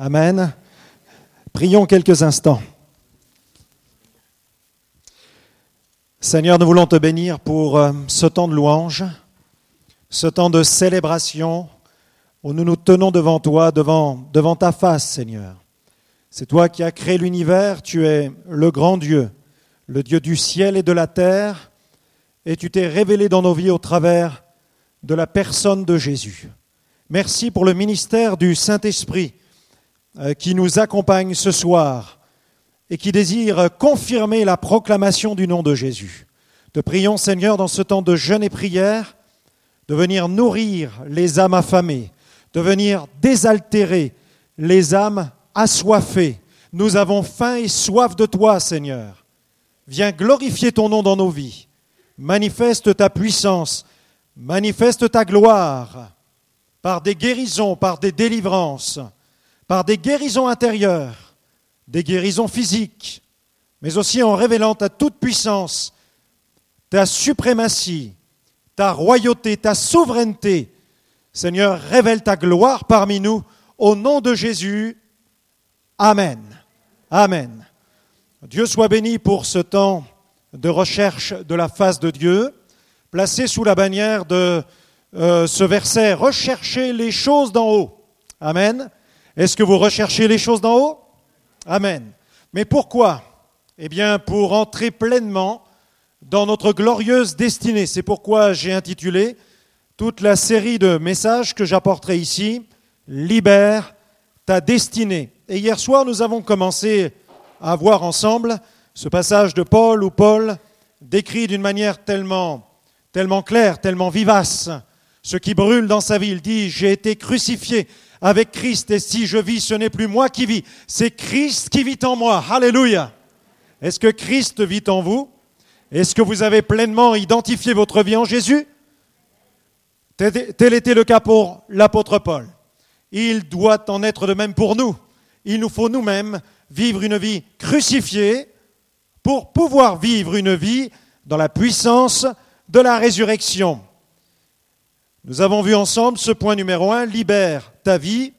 Amen. Prions quelques instants. Seigneur, nous voulons te bénir pour euh, ce temps de louange, ce temps de célébration où nous nous tenons devant toi, devant, ta face, Seigneur. C'est toi qui as créé l'univers, tu es le grand Dieu, le Dieu du ciel et de la terre, et tu t'es révélé dans nos vies au travers de la personne de Jésus. Merci pour le ministère du Saint-Esprit qui nous accompagne ce soir et qui désire confirmer la proclamation du nom de Jésus. Te prions, Seigneur, dans ce temps de jeûne et prière, de venir nourrir les âmes affamées, de venir désaltérer les âmes assoiffées. Nous avons faim et soif de toi, Seigneur. Viens glorifier ton nom dans nos vies. Manifeste ta puissance, manifeste ta gloire par des guérisons, par des délivrances, par des guérisons intérieures, des guérisons physiques, mais aussi en révélant ta toute puissance, ta suprématie, ta royauté, ta souveraineté. Seigneur, révèle ta gloire parmi nous au nom de Jésus. Amen. Amen. Dieu soit béni pour ce temps de recherche de la face de Dieu, placé sous la bannière de euh, ce verset, recherchez les choses d'en haut. Amen. Est-ce que vous recherchez les choses d'en haut? Amen. Mais pourquoi? Eh bien, pour entrer pleinement dans notre glorieuse destinée. C'est pourquoi j'ai intitulé toute la série de messages que j'apporterai ici, Libère ta destinée. Et hier soir, nous avons commencé à voir ensemble ce passage de Paul où Paul décrit d'une manière tellement, claire, tellement vivace, ce qui brûle dans sa vie. Il dit, j'ai été crucifié avec Christ et si je vis, ce n'est plus moi qui vis, c'est Christ qui vit en moi. Alléluia. Est-ce que Christ vit en vous? Est-ce que vous avez pleinement identifié votre vie en Jésus? Tel était le cas pour l'apôtre Paul. Il doit en être de même pour nous. Il nous faut nous-mêmes vivre une vie crucifiée pour pouvoir vivre une vie dans la puissance de la résurrection. Nous avons vu ensemble ce point numéro un, libère ta vie.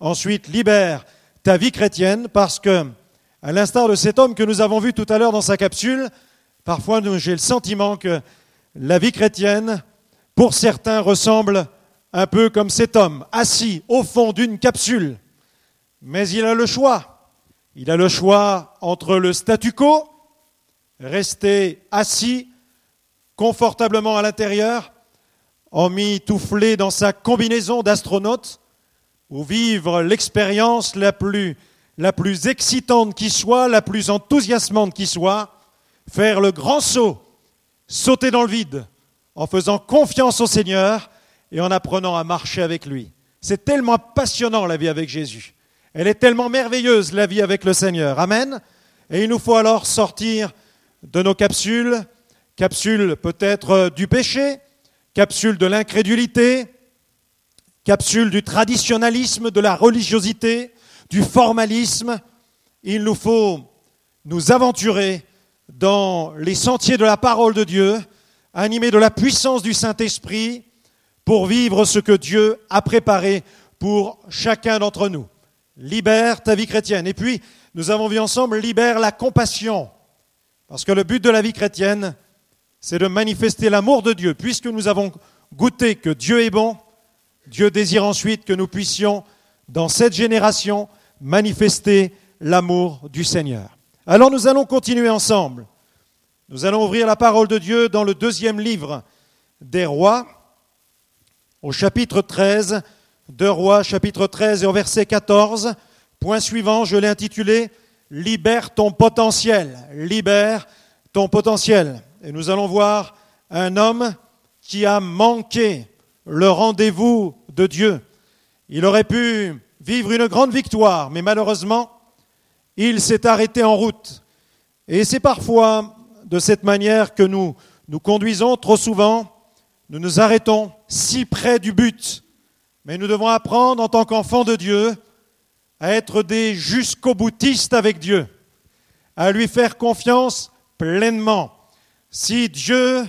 Ensuite, libère ta vie chrétienne, parce que, à l'instar de cet homme que nous avons vu tout à l'heure dans sa capsule, parfois j'ai le sentiment que la vie chrétienne, pour certains, ressemble un peu comme cet homme, assis au fond d'une capsule. Mais il a le choix. Il a le choix entre le statu quo, rester assis confortablement à l'intérieur, emmitouflé dans sa combinaison d'astronaute, ou vivre l'expérience la plus, la plus excitante qui soit, la plus enthousiasmante qui soit, faire le grand saut, sauter dans le vide, en faisant confiance au Seigneur et en apprenant à marcher avec lui. C'est tellement passionnant la vie avec Jésus. Elle est tellement merveilleuse la vie avec le Seigneur. Amen. Et il nous faut alors sortir de nos capsules, capsules peut-être du péché, capsule de l'incrédulité, capsule du traditionnalisme, de la religiosité, du formalisme. Il nous faut nous aventurer dans les sentiers de la parole de Dieu, animés de la puissance du Saint-Esprit, pour vivre ce que Dieu a préparé pour chacun d'entre nous. Libère ta vie chrétienne. Et puis, nous avons vu ensemble, libère la compassion. Parce que le but de la vie chrétienne, c'est de manifester l'amour de Dieu. Puisque nous avons goûté que Dieu est bon, Dieu désire ensuite que nous puissions, dans cette génération, manifester l'amour du Seigneur. Alors nous allons continuer ensemble. Nous allons ouvrir la parole de Dieu dans le deuxième livre des rois, au chapitre 13, de rois, chapitre 13 et au verset 14. Point suivant, je l'ai intitulé Libère ton potentiel. Libère ton potentiel. Et nous allons voir un homme qui a manqué le rendez-vous de Dieu. Il aurait pu vivre une grande victoire, mais malheureusement, il s'est arrêté en route. Et c'est parfois de cette manière que nous nous conduisons trop souvent. Nous nous arrêtons si près du but. Mais nous devons apprendre en tant qu'enfants de Dieu à être des jusqu'au boutistes avec Dieu, à lui faire confiance pleinement. Si Dieu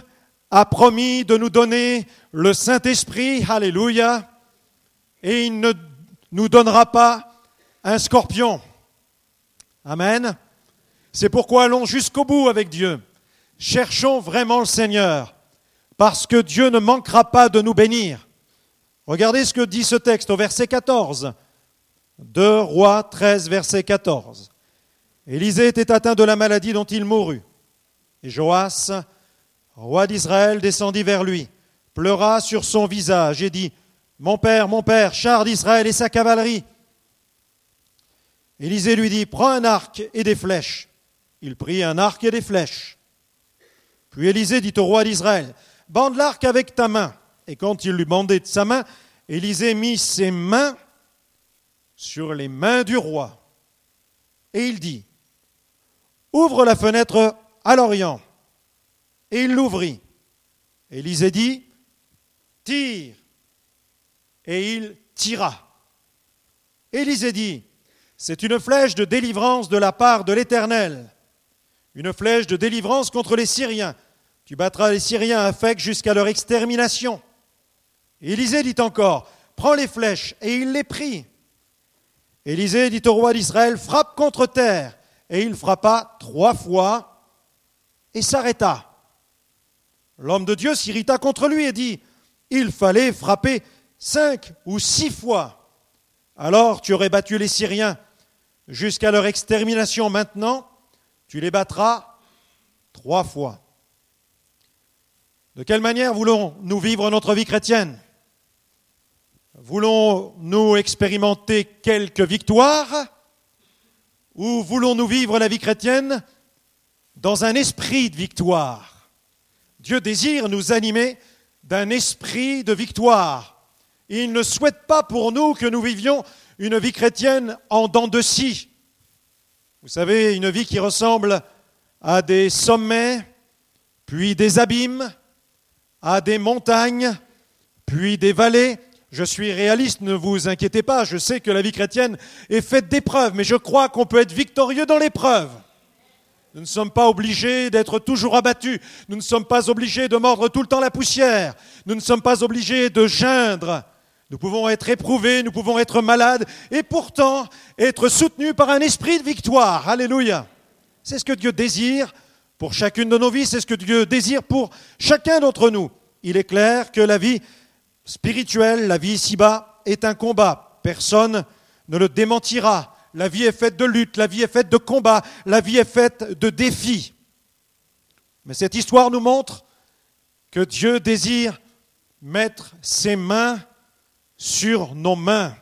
a promis de nous donner le Saint-Esprit, alléluia, et il ne nous donnera pas un scorpion. Amen. C'est pourquoi allons jusqu'au bout avec Dieu. Cherchons vraiment le Seigneur, parce que Dieu ne manquera pas de nous bénir. Regardez ce que dit ce texte au verset 14. 2 Rois 13, verset 14. Élisée était atteint de la maladie dont il mourut. Et Joas, roi d'Israël, descendit vers lui, pleura sur son visage et dit Mon père, mon père, char d'Israël et sa cavalerie. Élisée lui dit Prends un arc et des flèches. Il prit un arc et des flèches. Puis Élisée dit au roi d'Israël Bande l'arc avec ta main. Et quand il lui bandait de sa main, Élisée mit ses mains sur les mains du roi. Et il dit, ouvre la fenêtre à l'Orient. Et il l'ouvrit. Élisée dit, tire. Et il tira. Élisée dit, c'est une flèche de délivrance de la part de l'Éternel, une flèche de délivrance contre les Syriens. Tu battras les Syriens à jusqu'à leur extermination. Élisée dit encore, prends les flèches, et il les prit. Élisée dit au roi d'Israël, frappe contre terre. Et il frappa trois fois et s'arrêta. L'homme de Dieu s'irrita contre lui et dit, il fallait frapper cinq ou six fois. Alors tu aurais battu les Syriens jusqu'à leur extermination. Maintenant, tu les battras trois fois. De quelle manière voulons-nous vivre notre vie chrétienne? Voulons-nous expérimenter quelques victoires ou voulons-nous vivre la vie chrétienne dans un esprit de victoire Dieu désire nous animer d'un esprit de victoire. Il ne souhaite pas pour nous que nous vivions une vie chrétienne en dents de scie. Vous savez, une vie qui ressemble à des sommets, puis des abîmes, à des montagnes, puis des vallées, je suis réaliste, ne vous inquiétez pas, je sais que la vie chrétienne est faite d'épreuves, mais je crois qu'on peut être victorieux dans l'épreuve. Nous ne sommes pas obligés d'être toujours abattus, nous ne sommes pas obligés de mordre tout le temps la poussière, nous ne sommes pas obligés de geindre. Nous pouvons être éprouvés, nous pouvons être malades, et pourtant être soutenus par un esprit de victoire. Alléluia. C'est ce que Dieu désire pour chacune de nos vies, c'est ce que Dieu désire pour chacun d'entre nous. Il est clair que la vie spirituel, la vie ici-bas est un combat. Personne ne le démentira. La vie est faite de lutte, la vie est faite de combat, la vie est faite de défis. Mais cette histoire nous montre que Dieu désire mettre ses mains sur nos mains,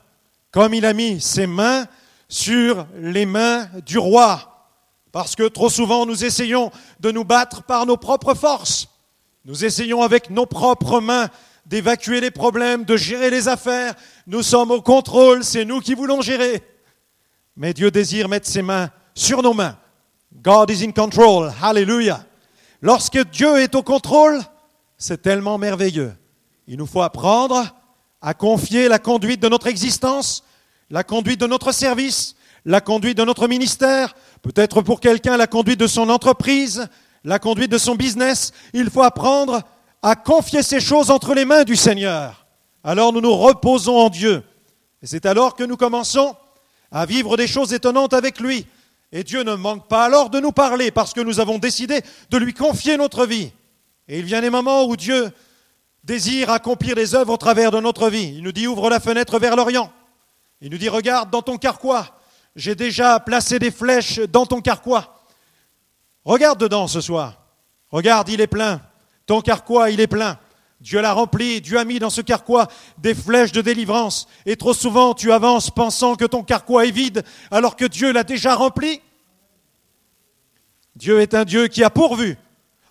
comme il a mis ses mains sur les mains du roi. Parce que trop souvent nous essayons de nous battre par nos propres forces. Nous essayons avec nos propres mains d'évacuer les problèmes, de gérer les affaires. Nous sommes au contrôle, c'est nous qui voulons gérer. Mais Dieu désire mettre ses mains sur nos mains. God is in control. Hallelujah. Lorsque Dieu est au contrôle, c'est tellement merveilleux. Il nous faut apprendre à confier la conduite de notre existence, la conduite de notre service, la conduite de notre ministère, peut-être pour quelqu'un la conduite de son entreprise, la conduite de son business. Il faut apprendre à confier ces choses entre les mains du Seigneur. Alors nous nous reposons en Dieu. Et c'est alors que nous commençons à vivre des choses étonnantes avec lui. Et Dieu ne manque pas alors de nous parler parce que nous avons décidé de lui confier notre vie. Et il vient des moments où Dieu désire accomplir des œuvres au travers de notre vie. Il nous dit ouvre la fenêtre vers l'Orient. Il nous dit regarde dans ton carquois. J'ai déjà placé des flèches dans ton carquois. Regarde dedans ce soir. Regarde, il est plein. Ton carquois, il est plein. Dieu l'a rempli, Dieu a mis dans ce carquois des flèches de délivrance. Et trop souvent, tu avances pensant que ton carquois est vide, alors que Dieu l'a déjà rempli. Dieu est un Dieu qui a pourvu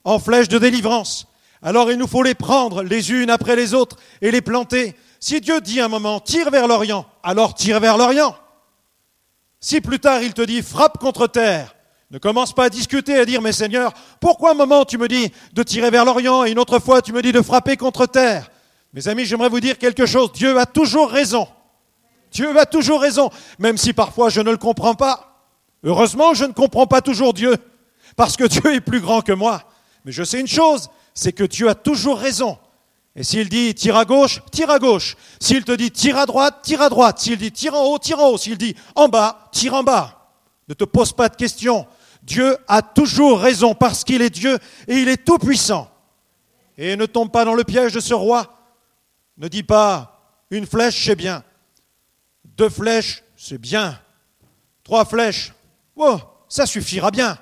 en flèches de délivrance. Alors il nous faut les prendre les unes après les autres et les planter. Si Dieu dit un moment, tire vers l'Orient, alors tire vers l'Orient. Si plus tard il te dit, frappe contre terre, ne commence pas à discuter, à dire, mais Seigneur, pourquoi un moment tu me dis de tirer vers l'Orient et une autre fois tu me dis de frapper contre terre? Mes amis, j'aimerais vous dire quelque chose. Dieu a toujours raison. Dieu a toujours raison, même si parfois je ne le comprends pas. Heureusement, je ne comprends pas toujours Dieu, parce que Dieu est plus grand que moi. Mais je sais une chose, c'est que Dieu a toujours raison. Et s'il dit tire à gauche, tire à gauche. S'il te dit tire à droite, tire à droite. S'il dit tire en haut, tire en haut. S'il dit en bas, tire en bas. Ne te pose pas de questions. Dieu a toujours raison parce qu'il est Dieu et il est tout puissant. Et ne tombe pas dans le piège de ce roi. Ne dis pas une flèche, c'est bien. Deux flèches, c'est bien. Trois flèches, oh, ça suffira bien.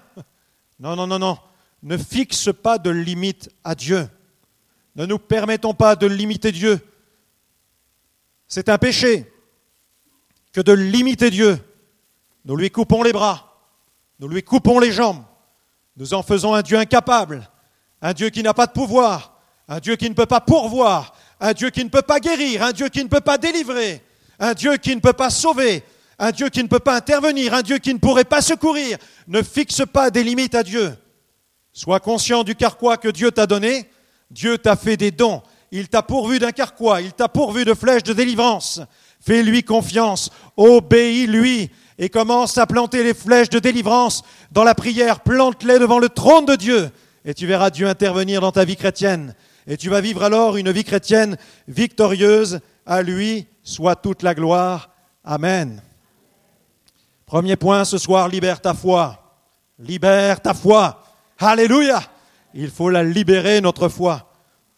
Non, non, non, non. Ne fixe pas de limite à Dieu. Ne nous permettons pas de limiter Dieu. C'est un péché que de limiter Dieu. Nous lui coupons les bras, nous lui coupons les jambes, nous en faisons un Dieu incapable, un Dieu qui n'a pas de pouvoir, un Dieu qui ne peut pas pourvoir, un Dieu qui ne peut pas guérir, un Dieu qui ne peut pas délivrer, un Dieu qui ne peut pas sauver, un Dieu qui ne peut pas intervenir, un Dieu qui ne pourrait pas secourir. Ne fixe pas des limites à Dieu. Sois conscient du carquois que Dieu t'a donné Dieu t'a fait des dons. Il t'a pourvu d'un carquois. Il t'a pourvu de flèches de délivrance. Fais-lui confiance. Obéis-lui. Et commence à planter les flèches de délivrance dans la prière. Plante-les devant le trône de Dieu. Et tu verras Dieu intervenir dans ta vie chrétienne. Et tu vas vivre alors une vie chrétienne victorieuse. À lui soit toute la gloire. Amen. Premier point ce soir, libère ta foi. Libère ta foi. Alléluia. Il faut la libérer, notre foi.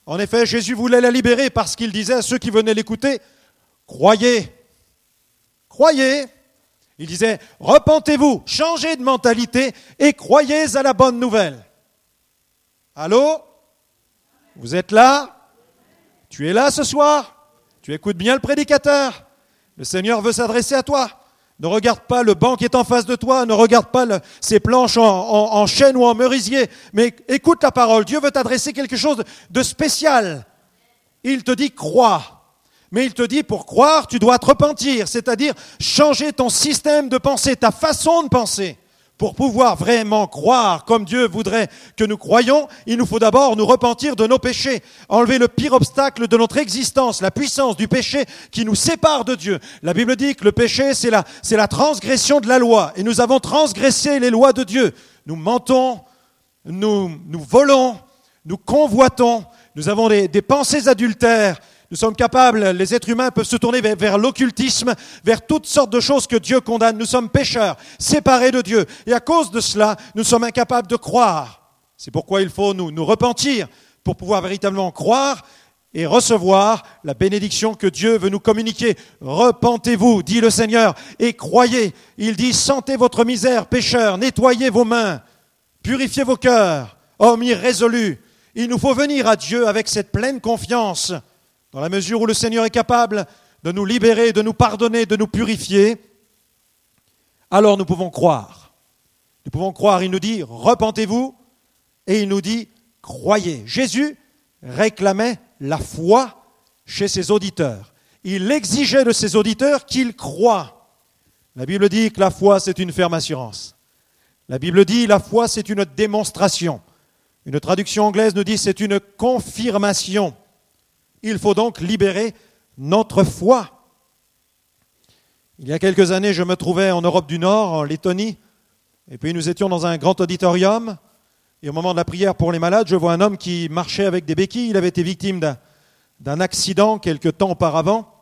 En effet, Jésus voulait la libérer parce qu'il disait à ceux qui venaient l'écouter, croyez, croyez. Il disait, repentez-vous, changez de mentalité et croyez à la bonne nouvelle. Allô? Vous êtes là? Tu es là ce soir? Tu écoutes bien le prédicateur? Le Seigneur veut s'adresser à toi. Ne regarde pas le banc qui est en face de toi, ne regarde pas ces planches en, chêne ou en merisier, mais écoute la parole. Dieu veut t'adresser quelque chose de spécial. Il te dit crois. Mais il te dit pour croire, tu dois te repentir, c'est-à-dire changer ton système de pensée, ta façon de penser. Pour pouvoir vraiment croire comme Dieu voudrait que nous croyions, il nous faut d'abord nous repentir de nos péchés, enlever le pire obstacle de notre existence, la puissance du péché qui nous sépare de Dieu. La Bible dit que le péché, c'est la, c'est la transgression de la loi, et nous avons transgressé les lois de Dieu. Nous mentons, nous, nous volons, nous convoitons, nous avons des pensées adultères, nous sommes capables, les êtres humains peuvent se tourner vers, l'occultisme, vers toutes sortes de choses que Dieu condamne. Nous sommes pécheurs, séparés de Dieu. Et à cause de cela, nous sommes incapables de croire. C'est pourquoi il faut nous, nous repentir pour pouvoir véritablement croire et recevoir la bénédiction que Dieu veut nous communiquer. Repentez-vous, dit le Seigneur, et croyez. Il dit, sentez votre misère, pécheurs, nettoyez vos mains, purifiez vos cœurs, hommes irrésolus. Il nous faut venir à Dieu avec cette pleine confiance dans la mesure où le Seigneur est capable de nous libérer, de nous pardonner, de nous purifier, alors nous pouvons croire. Nous pouvons croire, il nous dit, repentez-vous, et il nous dit, croyez. Jésus réclamait la foi chez ses auditeurs. Il exigeait de ses auditeurs qu'ils croient. La Bible dit que la foi, c'est une ferme assurance. La Bible dit, la foi, c'est une démonstration. Une traduction anglaise nous dit, c'est une confirmation. Il faut donc libérer notre foi. Il y a quelques années, je me trouvais en Europe du Nord, en Lettonie, et puis nous étions dans un grand auditorium, et au moment de la prière pour les malades, je vois un homme qui marchait avec des béquilles, il avait été victime d'un accident quelque temps auparavant.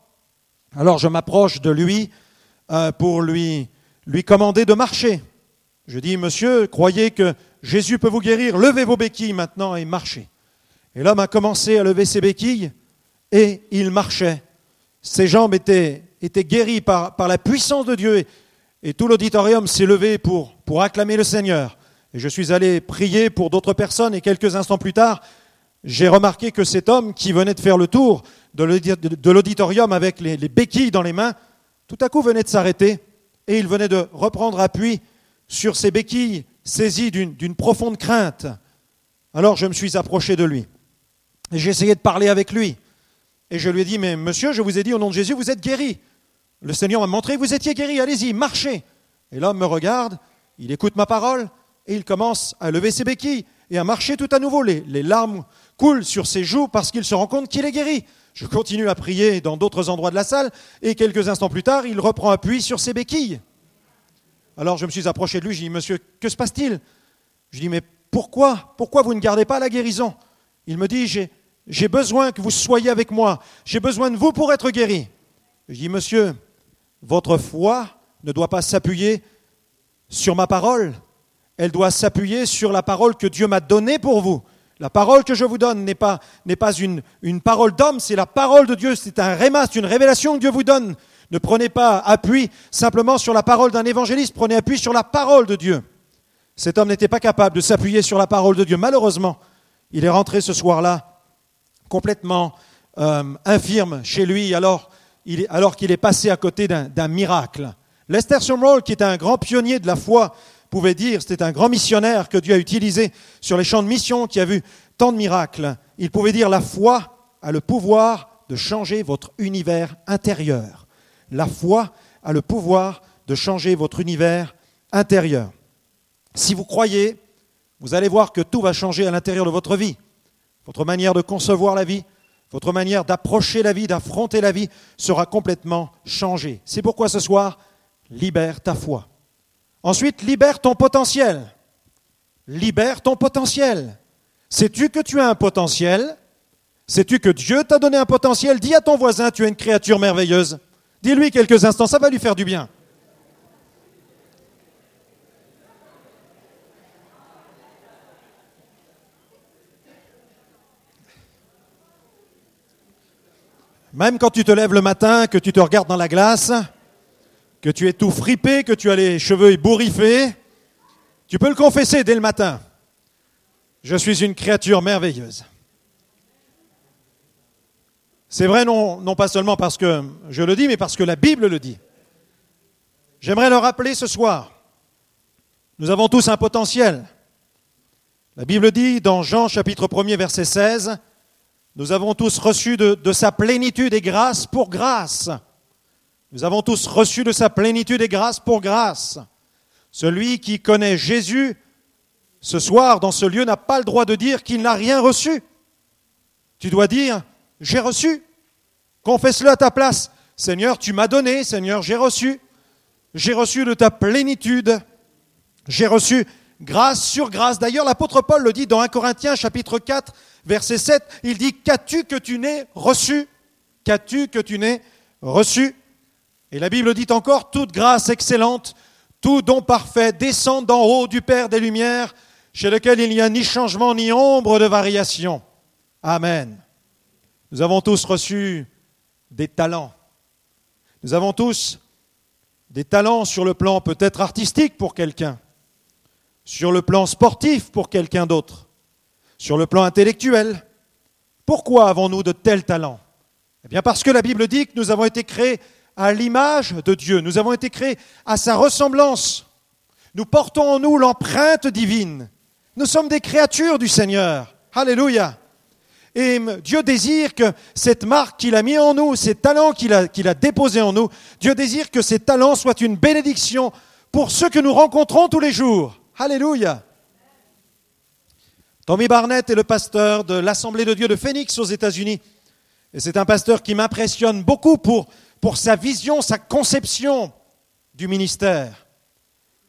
Alors je m'approche de lui euh, pour lui, lui commander de marcher. Je dis, monsieur, croyez que Jésus peut vous guérir, levez vos béquilles maintenant et marchez. Et l'homme a commencé à lever ses béquilles, et il marchait. Ses jambes étaient, guéries par, la puissance de Dieu et, tout l'auditorium s'est levé pour, acclamer le Seigneur. Et je suis allé prier pour d'autres personnes et quelques instants plus tard, j'ai remarqué que cet homme qui venait de faire le tour de l'auditorium avec les, les béquilles dans les mains, tout à coup venait de s'arrêter et il venait de reprendre appui sur ses béquilles, saisi d'une profonde crainte. Alors je me suis approché de lui et j'ai essayé de parler avec lui. Et je lui ai dit, mais monsieur, je vous ai dit au nom de Jésus, vous êtes guéri. Le Seigneur m'a montré, vous étiez guéri, allez-y, marchez. Et l'homme me regarde, il écoute ma parole, et il commence à lever ses béquilles et à marcher tout à nouveau. Les, les larmes coulent sur ses joues parce qu'il se rend compte qu'il est guéri. Je continue à prier dans d'autres endroits de la salle, et quelques instants plus tard, il reprend appui sur ses béquilles. Alors je me suis approché de lui, je lui ai dit, monsieur, que se passe-t-il? Je lui ai dit, mais pourquoi? Pourquoi vous ne gardez pas la guérison? Il me dit, j'ai j'ai besoin que vous soyez avec moi, j'ai besoin de vous pour être guéri. Je dis, monsieur, votre foi ne doit pas s'appuyer sur ma parole, elle doit s'appuyer sur la parole que Dieu m'a donnée pour vous. La parole que je vous donne n'est pas, n'est pas une, une parole d'homme, c'est la parole de Dieu, c'est un réma, c'est une révélation que Dieu vous donne. Ne prenez pas appui simplement sur la parole d'un évangéliste, prenez appui sur la parole de Dieu. Cet homme n'était pas capable de s'appuyer sur la parole de Dieu. Malheureusement, il est rentré ce soir-là complètement euh, infirme chez lui alors, il, alors qu'il est passé à côté d'un miracle. Lester Sumrall, qui était un grand pionnier de la foi, pouvait dire, c'était un grand missionnaire que Dieu a utilisé sur les champs de mission, qui a vu tant de miracles. Il pouvait dire, la foi a le pouvoir de changer votre univers intérieur. La foi a le pouvoir de changer votre univers intérieur. Si vous croyez, vous allez voir que tout va changer à l'intérieur de votre vie. Votre manière de concevoir la vie, votre manière d'approcher la vie, d'affronter la vie sera complètement changée. C'est pourquoi ce soir, libère ta foi. Ensuite, libère ton potentiel. Libère ton potentiel. Sais-tu que tu as un potentiel? Sais-tu que Dieu t'a donné un potentiel? Dis à ton voisin, tu es une créature merveilleuse. Dis-lui quelques instants, ça va lui faire du bien. Même quand tu te lèves le matin, que tu te regardes dans la glace, que tu es tout fripé, que tu as les cheveux ébouriffés, tu peux le confesser dès le matin. Je suis une créature merveilleuse. C'est vrai non, pas seulement parce que je le dis, mais parce que la Bible le dit. J'aimerais le rappeler ce soir. Nous avons tous un potentiel. La Bible dit dans Jean chapitre 1er verset 16, nous avons tous reçu de, sa plénitude et grâce pour grâce. Nous avons tous reçu de sa plénitude et grâce pour grâce. Celui qui connaît Jésus ce soir dans ce lieu n'a pas le droit de dire qu'il n'a rien reçu. Tu dois dire, j'ai reçu. Confesse-le à ta place. Seigneur, tu m'as donné, Seigneur, j'ai reçu. J'ai reçu de ta plénitude. J'ai reçu grâce sur grâce. D'ailleurs, l'apôtre Paul le dit dans 1 Corinthiens chapitre 4, verset 7. Il dit, qu'as-tu que tu n'aies reçu? Qu'as-tu que tu n'aies reçu? Et la Bible dit encore, toute grâce excellente, tout don parfait descend d'en haut du Père des Lumières, chez lequel il n'y a ni changement ni ombre de variation. Amen. Nous avons tous reçu des talents. Nous avons tous des talents sur le plan peut-être artistique pour quelqu'un, sur le plan sportif pour quelqu'un d'autre, sur le plan intellectuel. Pourquoi avons-nous de tels talents? Eh bien parce que la Bible dit que nous avons été créés à l'image de Dieu, nous avons été créés à sa ressemblance. Nous portons en nous l'empreinte divine. Nous sommes des créatures du Seigneur. Alléluia. Et Dieu désire que cette marque qu'il a mis en nous, ces talents qu'il a, qu'il a déposés en nous, Dieu désire que ces talents soient une bénédiction pour ceux que nous rencontrons tous les jours. Alléluia. Tommy Barnett est le pasteur de l'Assemblée de Dieu de Phoenix aux États-Unis. Et c'est un pasteur qui m'impressionne beaucoup pour, pour sa vision, sa conception du ministère.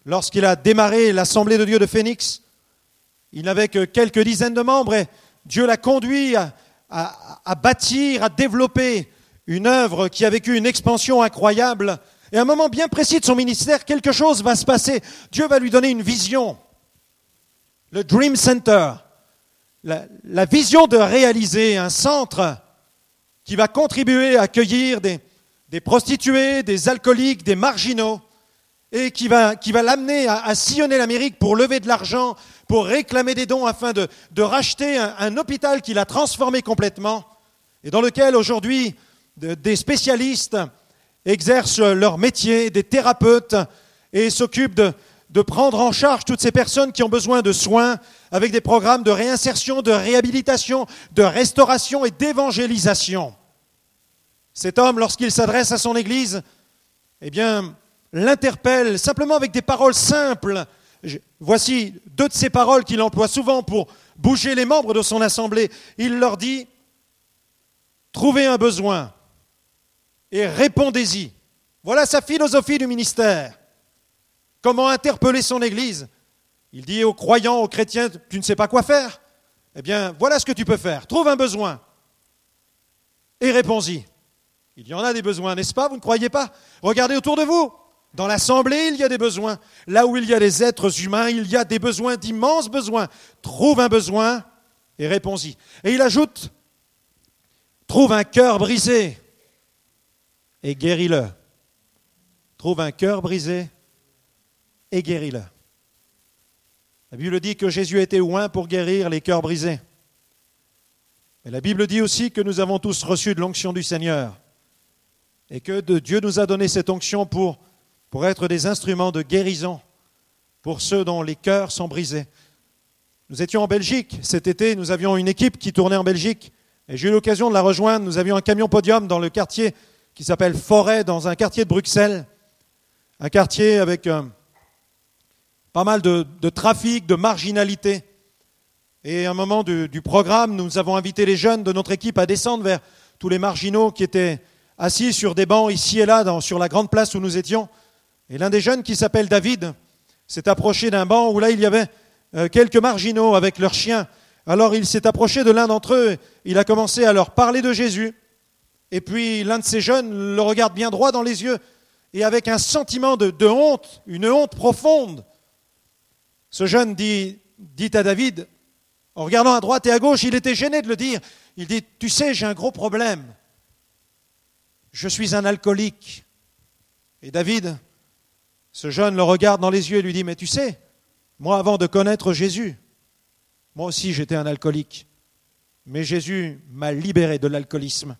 Lorsqu'il a démarré l'Assemblée de Dieu de Phoenix, il n'avait que quelques dizaines de membres et Dieu l'a conduit à, bâtir, à développer une œuvre qui a vécu une expansion incroyable. Et à un moment bien précis de son ministère, quelque chose va se passer. Dieu va lui donner une vision. Le Dream Center. La, vision de réaliser un centre qui va contribuer à accueillir des, prostituées, des alcooliques, des marginaux, et qui va, l'amener à sillonner l'Amérique pour lever de l'argent pour réclamer des dons afin de, racheter un, hôpital qu'il a transformé complètement et dans lequel aujourd'hui des spécialistes exercent leur métier, des thérapeutes, et s'occupent de, de prendre en charge toutes ces personnes qui ont besoin de soins avec des programmes de réinsertion, de réhabilitation, de restauration et d'évangélisation. Cet homme, lorsqu'il s'adresse à son Église, eh bien, l'interpelle simplement avec des paroles simples Voici deux de ces paroles qu'il emploie souvent pour bouger les membres de son assemblée. Il leur dit, trouvez un besoin et répondez-y. Voilà sa philosophie du ministère. Comment interpeller son Église Il dit aux croyants, aux chrétiens, tu ne sais pas quoi faire Eh bien, voilà ce que tu peux faire. Trouve un besoin et réponds-y. Il y en a des besoins, n'est-ce pas? Vous ne croyez pas? Regardez autour de vous. Dans l'assemblée, il y a des besoins. Là où il y a des êtres humains, il y a des besoins, d'immenses besoins. Trouve un besoin et réponds-y. Et il ajoute, trouve un cœur brisé et guéris-le. Trouve un cœur brisé et guéris-le. La Bible dit que Jésus était loin pour guérir les cœurs brisés. Mais la Bible dit aussi que nous avons tous reçu de l'onction du Seigneur et que Dieu nous a donné cette onction pour, pour être des instruments de guérison pour ceux dont les cœurs sont brisés. Nous étions en Belgique cet été, nous avions une équipe qui tournait en Belgique et j'ai eu l'occasion de la rejoindre. Nous avions un camion podium dans le quartier qui s'appelle Forêt, dans un quartier de Bruxelles, un quartier avec euh, pas mal de, trafic, de marginalité. Et à un moment du, programme, nous avons invité les jeunes de notre équipe à descendre vers tous les marginaux qui étaient assis sur des bancs ici et là, sur la grande place où nous étions. Et l'un des jeunes qui s'appelle David s'est approché d'un banc où là il y avait euh, quelques marginaux avec leurs chiens. Alors il s'est approché de l'un d'entre eux, il a commencé à leur parler de Jésus. Et puis l'un de ces jeunes le regarde bien droit dans les yeux et avec un sentiment de, honte, une honte profonde. Ce jeune dit, à David, en regardant à droite et à gauche, il était gêné de le dire. Il dit, tu sais, j'ai un gros problème je suis un alcoolique. Et David, ce jeune le regarde dans les yeux et lui dit, mais tu sais, moi avant de connaître Jésus, moi aussi j'étais un alcoolique. Mais Jésus m'a libéré de l'alcoolisme.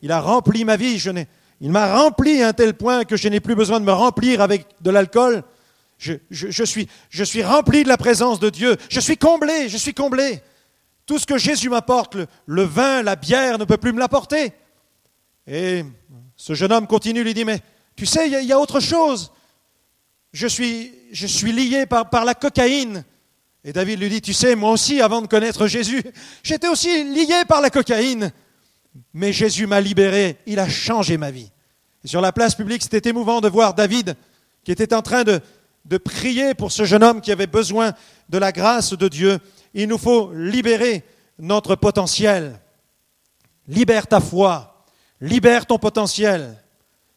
Il a rempli ma vie. Je il m'a rempli à un tel point que je n'ai plus besoin de me remplir avec de l'alcool. Je, suis, rempli de la présence de Dieu. Je suis comblé, je suis comblé. Tout ce que Jésus m'apporte, le vin, la bière, ne peut plus me l'apporter. Et ce jeune homme continue, lui dit, mais tu sais, il y, a autre chose. Je suis, lié par, par la cocaïne. Et David lui dit, tu sais, moi aussi, avant de connaître Jésus, j'étais aussi lié par la cocaïne. Mais Jésus m'a libéré, il a changé ma vie. Et sur la place publique, c'était émouvant de voir David qui était en train de, de prier pour ce jeune homme qui avait besoin de la grâce de Dieu. Il nous faut libérer notre potentiel. Libère ta foi. Libère ton potentiel.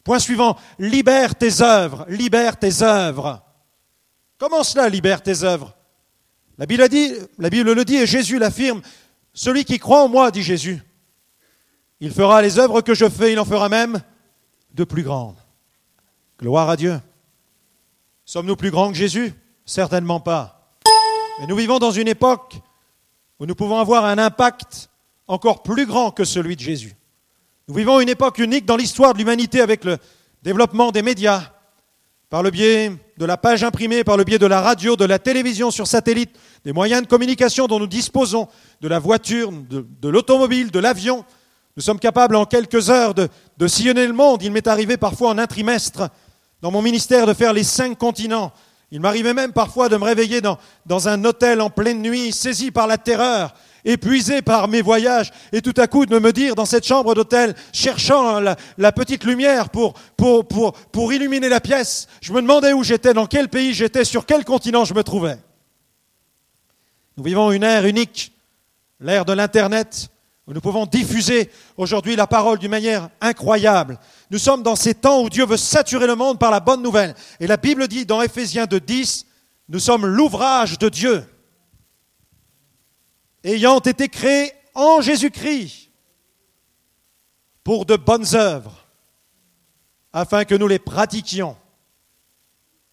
Point suivant, libère tes œuvres, libère tes œuvres. Comment cela, libère tes œuvres? La Bible, le dit et Jésus l'affirme. Celui qui croit en moi, dit Jésus, il fera les œuvres que je fais, il en fera même de plus grandes. Gloire à Dieu. Sommes-nous plus grands que Jésus? Certainement pas. Mais nous vivons dans une époque où nous pouvons avoir un impact encore plus grand que celui de Jésus. Nous vivons une époque unique dans l'histoire de l'humanité avec le développement des médias, par le biais de la page imprimée, par le biais de la radio, de la télévision sur satellite, des moyens de communication dont nous disposons, de la voiture, de, l'automobile, de l'avion. Nous sommes capables en quelques heures de, sillonner le monde. Il m'est arrivé parfois en un trimestre, dans mon ministère, de faire les cinq continents. Il m'arrivait même parfois de me réveiller dans, un hôtel en pleine nuit, saisi par la terreur, épuisé par mes voyages, et tout à coup de me dire dans cette chambre d'hôtel, cherchant la, petite lumière pour, illuminer la pièce, je me demandais où j'étais, dans quel pays j'étais, sur quel continent je me trouvais. Nous vivons une ère unique, l'ère de l'Internet, nous pouvons diffuser aujourd'hui la parole d'une manière incroyable. Nous sommes dans ces temps où Dieu veut saturer le monde par la bonne nouvelle. Et la Bible dit dans Éphésiens 2.10, nous sommes l'ouvrage de Dieu ayant été créés en Jésus-Christ pour de bonnes œuvres, afin que nous les pratiquions.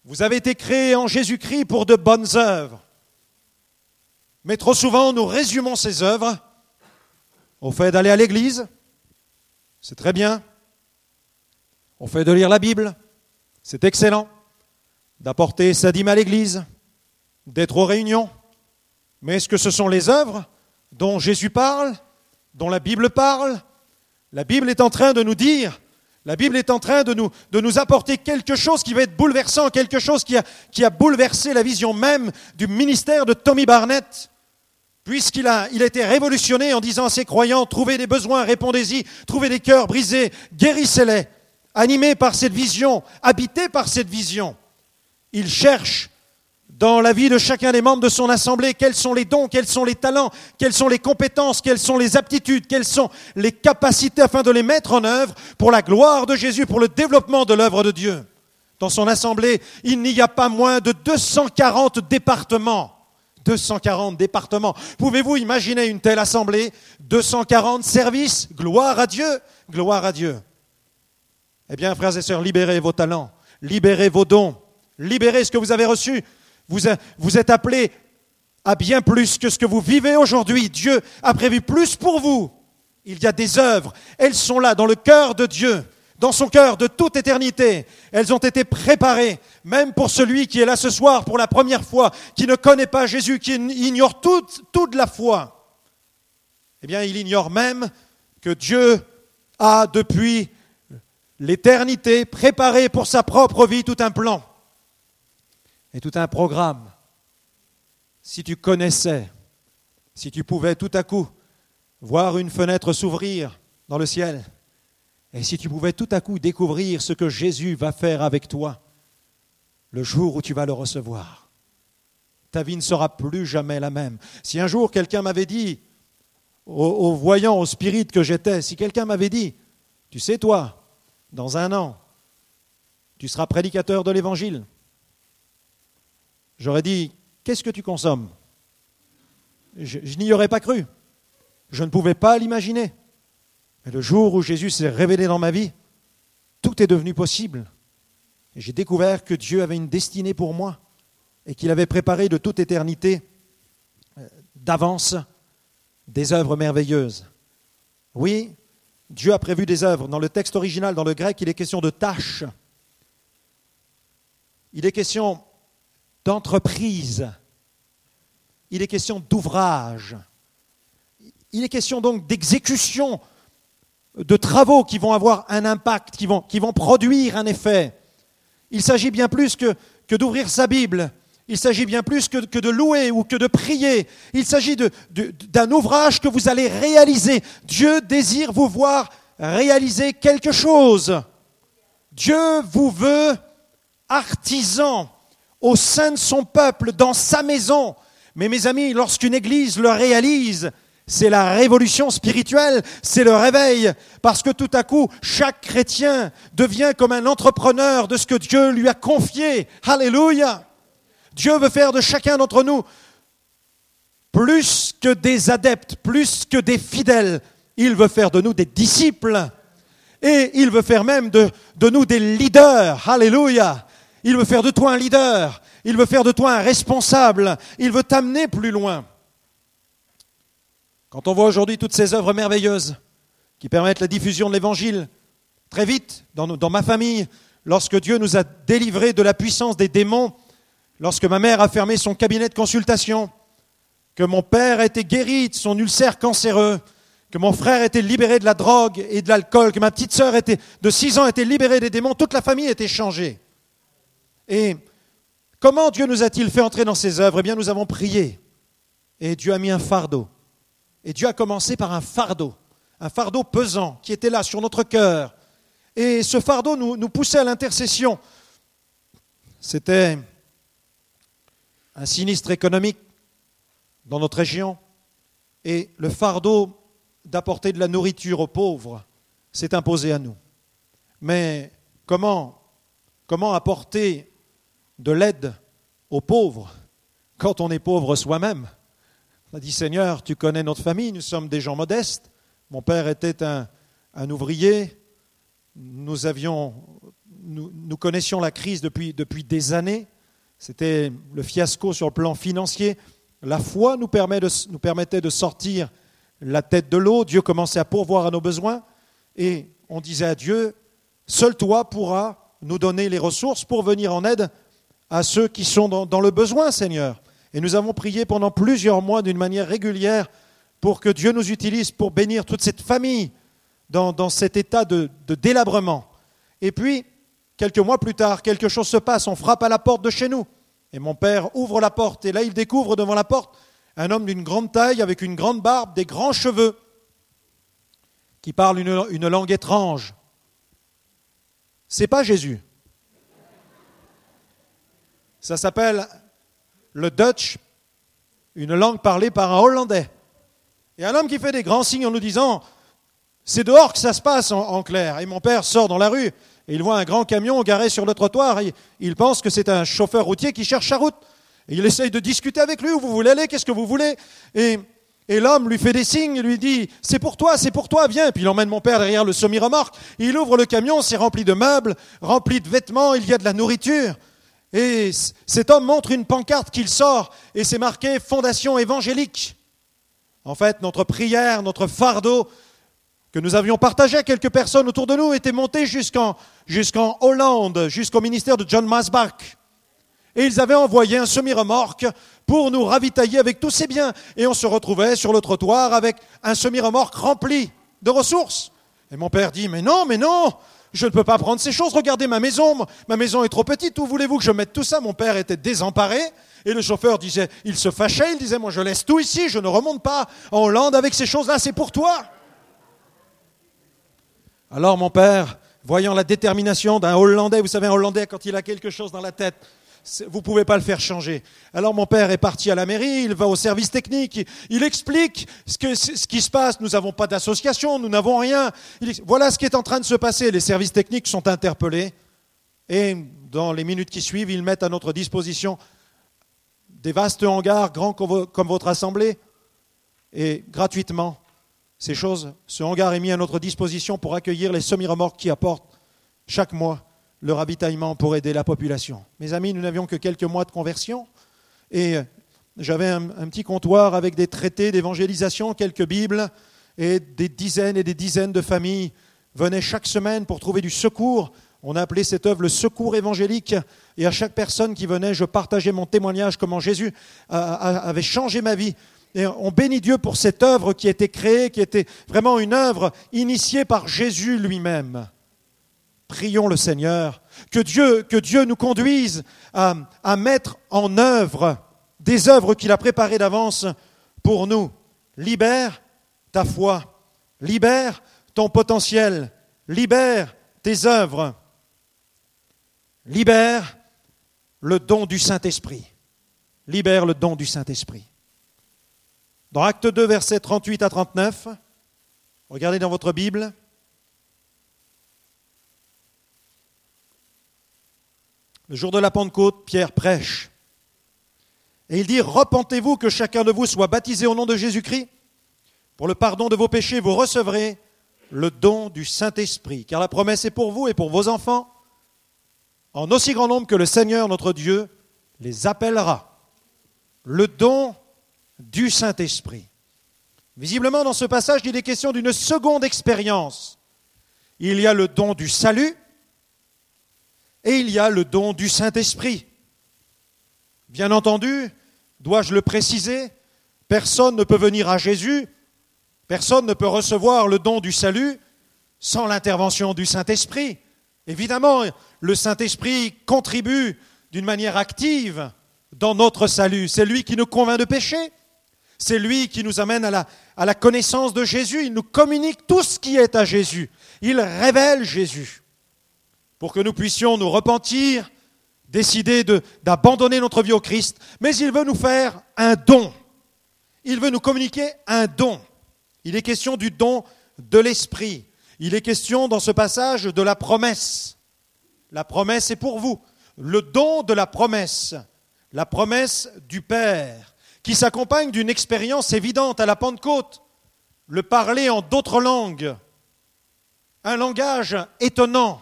Vous avez été créés en Jésus-Christ pour de bonnes œuvres. Mais trop souvent, nous résumons ces œuvres au fait d'aller à l'église, c'est très bien. Au fait de lire la Bible, c'est excellent. D'apporter sa dîme à l'église, d'être aux réunions, mais est-ce que ce sont les œuvres dont Jésus parle, dont la Bible parle? La Bible est en train de nous dire, la Bible est en train de nous, apporter quelque chose qui va être bouleversant, quelque chose qui a bouleversé la vision même du ministère de Tommy Barnett, puisqu'il a, il a été révolutionné en disant à ses croyants, trouvez des besoins, répondez-y, trouvez des cœurs brisés, guérissez-les, animés par cette vision, habités par cette vision. Il cherche dans la vie de chacun des membres de son assemblée, quels sont les dons, quels sont les talents, quelles sont les compétences, quelles sont les aptitudes, quelles sont les capacités afin de les mettre en œuvre pour la gloire de Jésus, pour le développement de l'œuvre de Dieu. Dans son assemblée, il n'y a pas moins de 240 départements. 240 départements. Pouvez-vous imaginer une telle assemblée? 240 services? Gloire à Dieu, gloire à Dieu. Eh bien, frères et sœurs, libérez vos talents, libérez vos dons, libérez ce que vous avez reçu. Vous, vous êtes appelés à bien plus que ce que vous vivez aujourd'hui. Dieu a prévu plus pour vous. Il y a des œuvres, elles sont là dans le cœur de Dieu dans son cœur de toute éternité. Elles ont été préparées, même pour celui qui est là ce soir pour la première fois, qui ne connaît pas Jésus, qui ignore toute, toute la foi. Eh bien, il ignore même que Dieu a, depuis l'éternité, préparé pour sa propre vie tout un plan et tout un programme. Si tu connaissais, si tu pouvais tout à coup voir une fenêtre s'ouvrir dans le ciel, et si tu pouvais tout à coup découvrir ce que Jésus va faire avec toi le jour où tu vas le recevoir, ta vie ne sera plus jamais la même. Si un jour quelqu'un m'avait dit, au, voyant, au spirit que j'étais, si quelqu'un m'avait dit, tu sais toi, dans un an, tu seras prédicateur de l'Évangile, j'aurais dit, qu'est-ce que tu consommes? Je, je n'y aurais pas cru. Je ne pouvais pas l'imaginer. Le jour où Jésus s'est révélé dans ma vie, tout est devenu possible. J'ai découvert que Dieu avait une destinée pour moi et qu'il avait préparé de toute éternité euh, d'avance des œuvres merveilleuses. Oui, Dieu a prévu des œuvres. Dans le texte original, dans le grec, il est question de tâches. Il est question d'entreprise. Il est question d'ouvrage. Il est question donc d'exécution de travaux qui vont avoir un impact, qui vont, produire un effet. Il s'agit bien plus que, d'ouvrir sa Bible. Il s'agit bien plus que, que, de louer ou que de prier. Il s'agit d'un ouvrage que vous allez réaliser. Dieu désire vous voir réaliser quelque chose. Dieu vous veut artisan au sein de son peuple, dans sa maison. Mais mes amis, lorsqu'une église le réalise, c'est la révolution spirituelle, c'est le réveil, parce que tout à coup, chaque chrétien devient comme un entrepreneur de ce que Dieu lui a confié. Alléluia. Dieu veut faire de chacun d'entre nous plus que des adeptes, plus que des fidèles. Il veut faire de nous des disciples. Et il veut faire même de, nous des leaders. Alléluia. Il veut faire de toi un leader. Il veut faire de toi un responsable. Il veut t'amener plus loin. Quand on voit aujourd'hui toutes ces œuvres merveilleuses qui permettent la diffusion de l'Évangile, très vite, dans, ma famille, lorsque Dieu nous a délivrés de la puissance des démons, lorsque ma mère a fermé son cabinet de consultation, que mon père a été guéri de son ulcère cancéreux, que mon frère était libéré de la drogue et de l'alcool, que ma petite sœur de 6 ans était libérée des démons, toute la famille était changée. Et comment Dieu nous a-t-il fait entrer dans ses œuvres? Eh bien, nous avons prié. Et Dieu a mis un fardeau et Dieu a commencé par un fardeau, un fardeau pesant qui était là sur notre cœur. Et ce fardeau nous, poussait à l'intercession. C'était un sinistre économique dans notre région et le fardeau d'apporter de la nourriture aux pauvres s'est imposé à nous. Mais comment, comment apporter de l'aide aux pauvres quand on est pauvre soi-même? On a dit Seigneur, tu connais notre famille, nous sommes des gens modestes. Mon père était un, ouvrier. Nous, avions, nous, connaissions la crise depuis, depuis des années. C'était le fiasco sur le plan financier. La foi nous, permettait de sortir la tête de l'eau. Dieu commençait à pourvoir à nos besoins. Et on disait à Dieu, seul toi pourras nous donner les ressources pour venir en aide à ceux qui sont dans le besoin, Seigneur. Et nous avons prié pendant plusieurs mois d'une manière régulière pour que Dieu nous utilise pour bénir toute cette famille dans, cet état de, de, délabrement. Et puis, quelques mois plus tard, quelque chose se passe, on frappe à la porte de chez nous. Et mon père ouvre la porte, et là il découvre devant la porte un homme d'une grande taille, avec une grande barbe, des grands cheveux, qui parle une, une langue étrange. C'est pas Jésus. Ça s'appelle le Dutch, une langue parlée par un Hollandais. Et un homme qui fait des grands signes en nous disant, c'est dehors que ça se passe en, clair. Et mon père sort dans la rue et il voit un grand camion garé sur le trottoir. Et il pense que c'est un chauffeur routier qui cherche sa route. Il essaye de discuter avec lui, où vous voulez aller, qu'est-ce que vous voulez Et, l'homme lui fait des signes, il lui dit, c'est pour toi, c'est pour toi, viens. Puis il emmène mon père derrière le semi-remorque. Il ouvre le camion, c'est rempli de meubles, rempli de vêtements, il y a de la nourriture. Et cet homme montre une pancarte qu'il sort et c'est marqué Fondation évangélique. En fait, notre prière, notre fardeau que nous avions partagé à quelques personnes autour de nous était monté jusqu'en Hollande, jusqu'au ministère de John Masbach. Et ils avaient envoyé un semi-remorque pour nous ravitailler avec tous ces biens. Et on se retrouvait sur le trottoir avec un semi-remorque rempli de ressources. Et mon père dit, mais non, mais non, je ne peux pas prendre ces choses. Regardez ma maison. Ma maison est trop petite. Où voulez-vous que je mette tout ça? Mon père était désemparé. Et le chauffeur disait, il se fâchait. Il disait, moi, je laisse tout ici. Je ne remonte pas en Hollande avec ces choses-là. C'est pour toi. Alors mon père, voyant la détermination d'un Hollandais, vous savez, un Hollandais, quand il a quelque chose dans la tête, vous ne pouvez pas le faire changer. Alors mon père est parti à la mairie, il va au service technique, il explique ce, qui se passe. Nous n'avons pas d'association, nous n'avons rien. voilà ce qui est en train de se passer. Les services techniques sont interpellés et dans les minutes qui suivent, ils mettent à notre disposition des vastes hangars grands comme votre assemblée et gratuitement. Ces choses, ce hangar est mis à notre disposition pour accueillir les semi-remorques qui apportent chaque mois le ravitaillement pour aider la population. Mes amis, nous n'avions que quelques mois de conversion et j'avais un, petit comptoir avec des traités d'évangélisation, quelques Bibles et des dizaines et des dizaines de familles venaient chaque semaine pour trouver du secours. On a appelé cette œuvre le secours évangélique et à chaque personne qui venait, je partageais mon témoignage, comment Jésus avait changé ma vie. Et on bénit Dieu pour cette œuvre qui a été créée, qui était vraiment une œuvre initiée par Jésus lui-même. Prions le Seigneur, que Dieu, que Dieu nous conduise à, mettre en œuvre des œuvres qu'il a préparées d'avance pour nous. Libère ta foi, libère ton potentiel, libère tes œuvres, libère le don du Saint-Esprit, libère le don du Saint-Esprit. Dans Acte 2, versets 38 à 39, regardez dans votre Bible, Le jour de la Pentecôte, Pierre prêche. Et il dit, repentez-vous que chacun de vous soit baptisé au nom de Jésus-Christ. Pour le pardon de vos péchés, vous recevrez le don du Saint-Esprit, car la promesse est pour vous et pour vos enfants, en aussi grand nombre que le Seigneur notre Dieu les appellera. Le don du Saint-Esprit. Visiblement, dans ce passage, il est question d'une seconde expérience. Il y a le don du salut, et il y a le don du Saint-Esprit. Bien entendu, dois-je le préciser, personne ne peut venir à Jésus, personne ne peut recevoir le don du salut sans l'intervention du Saint-Esprit. Évidemment, le Saint-Esprit contribue d'une manière active dans notre salut. C'est lui qui nous convainc de péché. C'est lui qui nous amène à la, à la connaissance de Jésus. Il nous communique tout ce qui est à Jésus. Il révèle Jésus pour que nous puissions nous repentir, décider d'abandonner notre vie au Christ, mais il veut nous faire un don. Il veut nous communiquer un don. Il est question du don de l'Esprit. Il est question dans ce passage de la promesse. La promesse est pour vous. Le don de la promesse. La promesse du Père, qui s'accompagne d'une expérience évidente à la Pentecôte. Le parler en d'autres langues. Un langage étonnant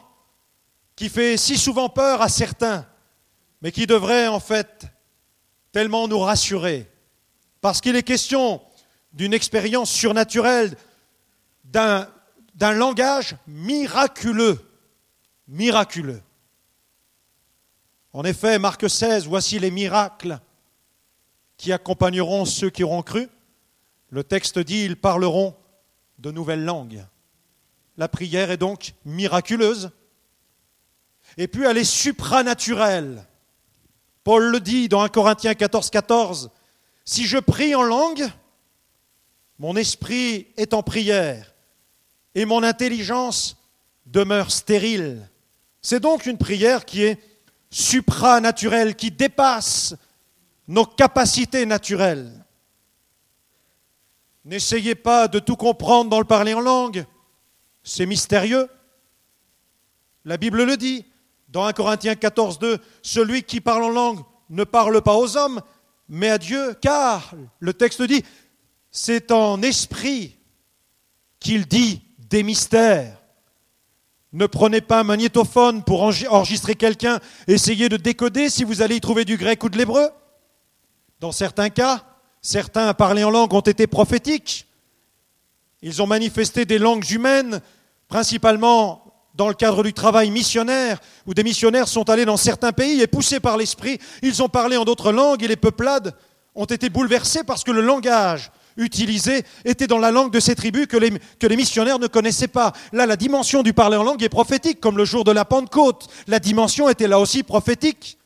qui fait si souvent peur à certains, mais qui devrait en fait tellement nous rassurer, parce qu'il est question d'une expérience surnaturelle, d'un, langage miraculeux, miraculeux. En effet, Marc 16, voici les miracles qui accompagneront ceux qui auront cru. Le texte dit, ils parleront de nouvelles langues. La prière est donc miraculeuse et puis elle est supranaturelle. Paul le dit dans 1 Corinthiens 14, 14, si je prie en langue, mon esprit est en prière et mon intelligence demeure stérile. C'est donc une prière qui est supranaturelle, qui dépasse nos capacités naturelles. N'essayez pas de tout comprendre dans le parler en langue. C'est mystérieux. La Bible le dit. Dans 1 Corinthiens 14, 2, celui qui parle en langue ne parle pas aux hommes, mais à Dieu, car le texte dit, c'est en esprit qu'il dit des mystères. Ne prenez pas un magnétophone pour enregistrer quelqu'un, essayez de décoder si vous allez y trouver du grec ou de l'hébreu. Dans certains cas, certains à parler en langue ont été prophétiques. Ils ont manifesté des langues humaines, principalement dans le cadre du travail missionnaire, où des missionnaires sont allés dans certains pays et poussés par l'esprit, ils ont parlé en d'autres langues et les peuplades ont été bouleversées parce que le langage utilisé était dans la langue de ces tribus que les, missionnaires ne connaissaient pas. Là, la dimension du parler en langue est prophétique, comme le jour de la Pentecôte. La dimension était là aussi prophétique.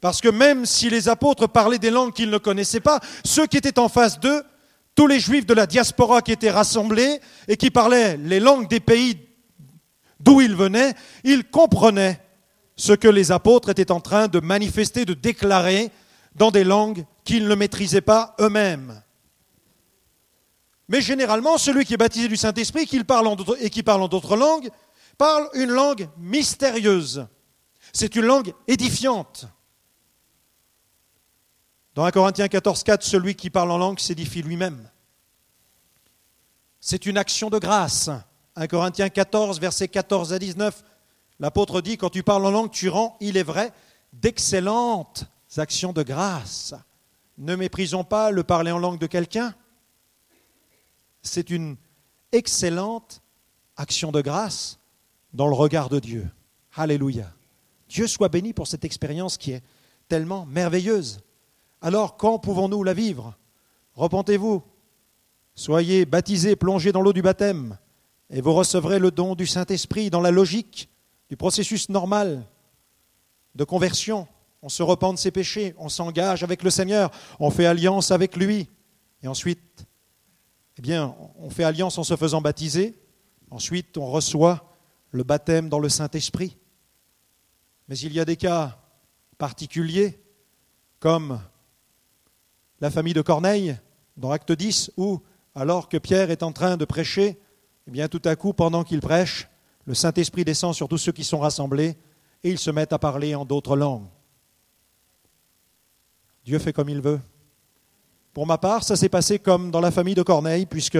Parce que même si les apôtres parlaient des langues qu'ils ne connaissaient pas, ceux qui étaient en face d'eux, tous les juifs de la diaspora qui étaient rassemblés et qui parlaient les langues des pays d'où ils venaient, ils comprenaient ce que les apôtres étaient en train de manifester, de déclarer dans des langues qu'ils ne maîtrisaient pas eux-mêmes. Mais généralement, celui qui est baptisé du Saint-Esprit et qui parle en d'autres langues, parle une langue mystérieuse. C'est une langue édifiante. Dans 1 Corinthiens 14, 4, celui qui parle en langue s'édifie lui-même. C'est une action de grâce. 1 Corinthiens 14, versets 14 à 19, l'apôtre dit, quand tu parles en langue, tu rends, il est vrai, d'excellentes actions de grâce. Ne méprisons pas le parler en langue de quelqu'un c'est une excellente action de grâce dans le regard de Dieu. Alléluia. Dieu soit béni pour cette expérience qui est tellement merveilleuse. Alors, quand pouvons-nous la vivre? Repentez-vous, soyez baptisés, plongés dans l'eau du baptême, et vous recevrez le don du Saint-Esprit dans la logique du processus normal de conversion. On se repent de ses péchés, on s'engage avec le Seigneur, on fait alliance avec lui, et ensuite eh bien, on fait alliance en se faisant baptiser. Ensuite, on reçoit le baptême dans le Saint-Esprit. Mais il y a des cas particuliers, comme la famille de Corneille, dans Acte 10, où, alors que Pierre est en train de prêcher, eh bien, tout à coup, pendant qu'il prêche, le Saint-Esprit descend sur tous ceux qui sont rassemblés et ils se mettent à parler en d'autres langues. Dieu fait comme il veut. Pour ma part, ça s'est passé comme dans la famille de Corneille, puisque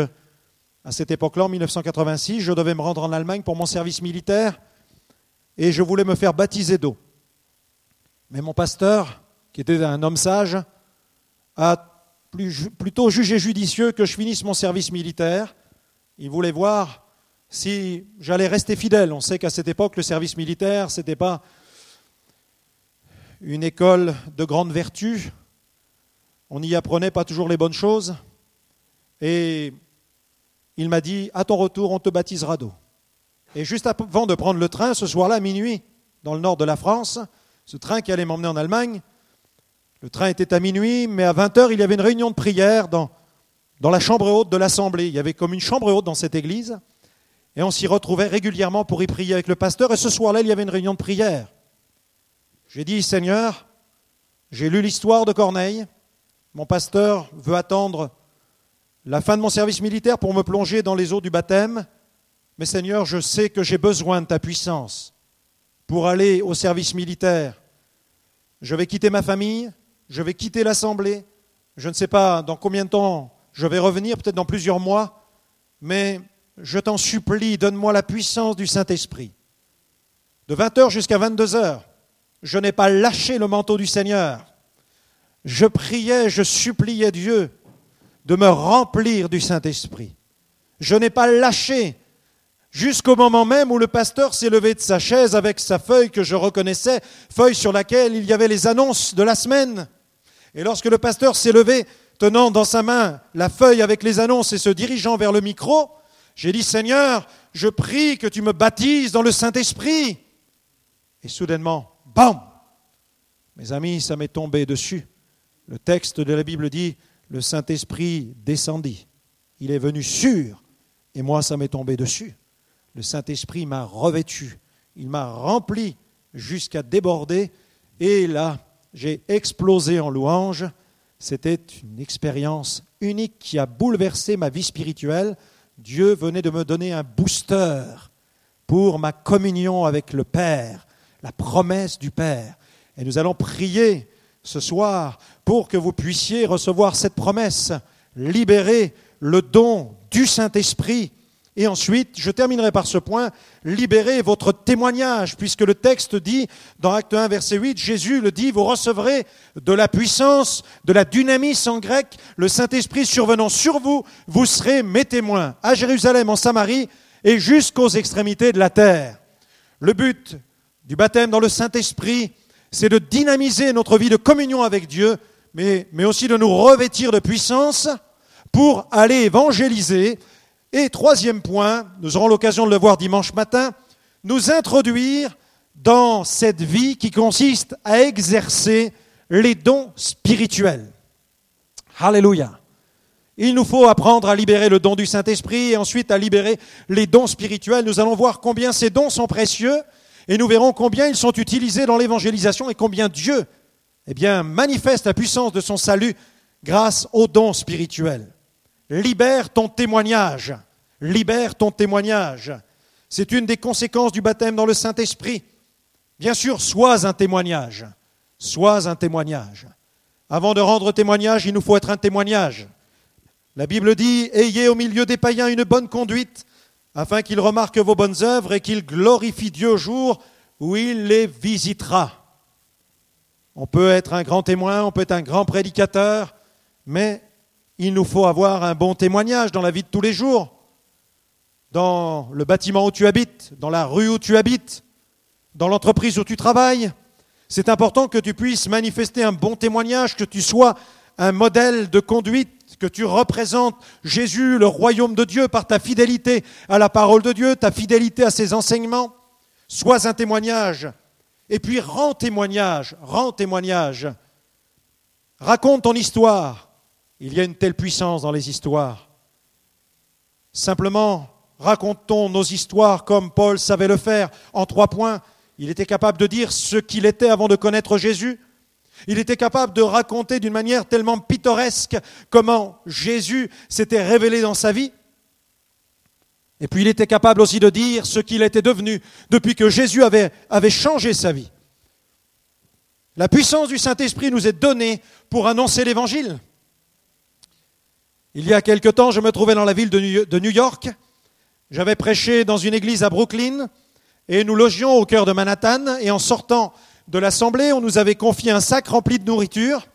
à cette époque-là, en 1986, je devais me rendre en Allemagne pour mon service militaire et je voulais me faire baptiser d'eau. Mais mon pasteur, qui était un homme sage, a plutôt jugé judicieux que je finisse mon service militaire. Il voulait voir si j'allais rester fidèle. On sait qu'à cette époque, le service militaire, ce n'était pas une école de grande vertu, on n'y apprenait pas toujours les bonnes choses. Et il m'a dit, à ton retour, on te baptisera d'eau. Et juste avant de prendre le train, ce soir-là, à minuit, dans le nord de la France, ce train qui allait m'emmener en Allemagne, le train était à minuit, mais à 20h, il y avait une réunion de prière dans, dans la chambre haute de l'Assemblée. Il y avait comme une chambre haute dans cette église, et on s'y retrouvait régulièrement pour y prier avec le pasteur, et ce soir-là, il y avait une réunion de prière. J'ai dit, Seigneur, j'ai lu l'histoire de Corneille, mon pasteur veut attendre la fin de mon service militaire pour me plonger dans les eaux du baptême. Mais Seigneur, je sais que j'ai besoin de ta puissance pour aller au service militaire. Je vais quitter ma famille, je vais quitter l'Assemblée. Je ne sais pas dans combien de temps je vais revenir, peut-être dans plusieurs mois, mais je t'en supplie, donne-moi la puissance du Saint-Esprit. De 20h jusqu'à 22h, je n'ai pas lâché le manteau du Seigneur je priais, je suppliais Dieu de me remplir du Saint-Esprit. Je n'ai pas lâché jusqu'au moment même où le pasteur s'est levé de sa chaise avec sa feuille que je reconnaissais, feuille sur laquelle il y avait les annonces de la semaine. Et lorsque le pasteur s'est levé, tenant dans sa main la feuille avec les annonces et se dirigeant vers le micro, j'ai dit Seigneur, je prie que tu me baptises dans le Saint-Esprit. Et soudainement, bam Mes amis, ça m'est tombé dessus. Le texte de la Bible dit, le Saint-Esprit descendit. Il est venu sur, et moi ça m'est tombé dessus. Le Saint-Esprit m'a revêtu, il m'a rempli jusqu'à déborder, et là, j'ai explosé en louange. C'était une expérience unique qui a bouleversé ma vie spirituelle. Dieu venait de me donner un booster pour ma communion avec le Père, la promesse du Père. Et nous allons prier ce soir pour que vous puissiez recevoir cette promesse, libérer le don du Saint-Esprit et ensuite, je terminerai par ce point, libérez votre témoignage, puisque le texte dit, dans Acte 1, verset 8, Jésus le dit, vous recevrez de la puissance, de la dynamis en grec, le Saint-Esprit survenant sur vous, vous serez mes témoins, à Jérusalem, en Samarie, et jusqu'aux extrémités de la terre. Le but du baptême dans le Saint-Esprit, c'est de dynamiser notre vie de communion avec Dieu, mais, mais aussi de nous revêtir de puissance pour aller évangéliser et troisième point, nous aurons l'occasion de le voir dimanche matin, nous introduire dans cette vie qui consiste à exercer les dons spirituels. Alléluia. Il nous faut apprendre à libérer le don du Saint-Esprit et ensuite à libérer les dons spirituels. Nous allons voir combien ces dons sont précieux et nous verrons combien ils sont utilisés dans l'évangélisation et combien Dieu eh manifeste la puissance de son salut grâce aux dons spirituels. Libère ton témoignage. Libère ton témoignage. C'est une des conséquences du baptême dans le Saint-Esprit. Bien sûr, sois un témoignage. Sois un témoignage. Avant de rendre témoignage, il nous faut être un témoignage. La Bible dit, Ayez au milieu des païens une bonne conduite, afin qu'ils remarquent vos bonnes œuvres et qu'ils glorifient Dieu au jour où il les visitera. On peut être un grand témoin, on peut être un grand prédicateur, mais il nous faut avoir un bon témoignage dans la vie de tous les jours, dans le bâtiment où tu habites, dans la rue où tu habites, dans l'entreprise où tu travailles. C'est important que tu puisses manifester un bon témoignage, que tu sois un modèle de conduite, que tu représentes Jésus, le royaume de Dieu, par ta fidélité à la parole de Dieu, ta fidélité à ses enseignements. Sois un témoignage. Et puis rends témoignage, rends témoignage. Raconte ton histoire. Il y a une telle puissance dans les histoires. Simplement, racontons nos histoires comme Paul savait le faire, en trois points. Il était capable de dire ce qu'il était avant de connaître Jésus. Il était capable de raconter d'une manière tellement pittoresque comment Jésus s'était révélé dans sa vie. Et puis il était capable aussi de dire ce qu'il était devenu depuis que Jésus avait, changé sa vie. La puissance du Saint-Esprit nous est donnée pour annoncer l'Évangile. Il y a quelque temps, je me trouvais dans la ville de New York. J'avais prêché dans une église à Brooklyn et nous logions au cœur de Manhattan. Et en sortant de l'assemblée, on nous avait confié un sac rempli de nourriture.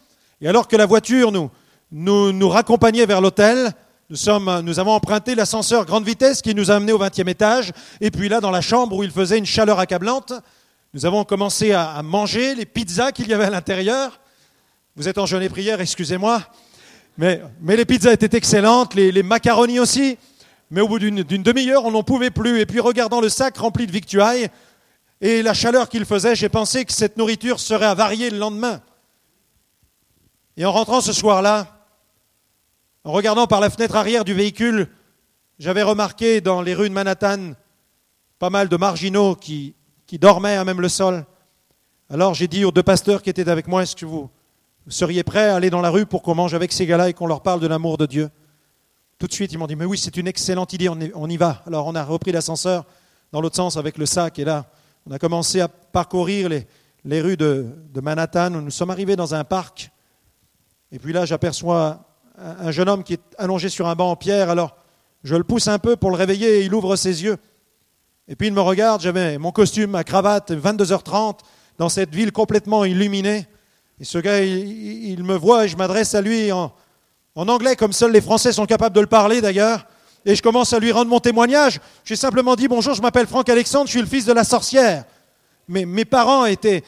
Et alors que la voiture nous, nous, raccompagnait vers l'hôtel, nous avons emprunté l'ascenseur grande vitesse qui nous a amenés au 20e étage. Et puis là, dans la chambre où il faisait une chaleur accablante, nous avons commencé à, à manger les pizzas qu'il y avait à l'intérieur. Vous êtes en jeûne et prière, excusez-moi. Mais, les pizzas étaient excellentes, les, macaronis aussi. Mais au bout d'une demi-heure, on n'en pouvait plus. Et puis, regardant le sac rempli de victuailles et la chaleur qu'il faisait, j'ai pensé que cette nourriture serait avariée le lendemain. Et en rentrant ce soir-là, en regardant par la fenêtre arrière du véhicule, j'avais remarqué dans les rues de Manhattan pas mal de marginaux qui, qui dormaient à même le sol. Alors j'ai dit aux deux pasteurs qui étaient avec moi, est-ce que vous, vous seriez prêts à aller dans la rue pour qu'on mange avec ces gars-là et qu'on leur parle de l'amour de Dieu? Tout de suite, ils m'ont dit, mais oui, c'est une excellente idée, on y va. Alors on a repris l'ascenseur dans l'autre sens avec le sac et là, on a commencé à parcourir les, rues de, Manhattan. Nous sommes arrivés dans un parc et puis là, j'aperçois un, jeune homme qui est allongé sur un banc en pierre. Alors je le pousse un peu pour le réveiller et il ouvre ses yeux. Et puis il me regarde, j'avais mon costume, ma cravate, 22h30, dans cette ville complètement illuminée. Et ce gars, il, me voit et je m'adresse à lui en, anglais, comme seuls les Français sont capables de le parler d'ailleurs. Et je commence à lui rendre mon témoignage. J'ai simplement dit Bonjour, je m'appelle Franck Alexandre, je suis le fils de la sorcière. Mais mes parents étaient,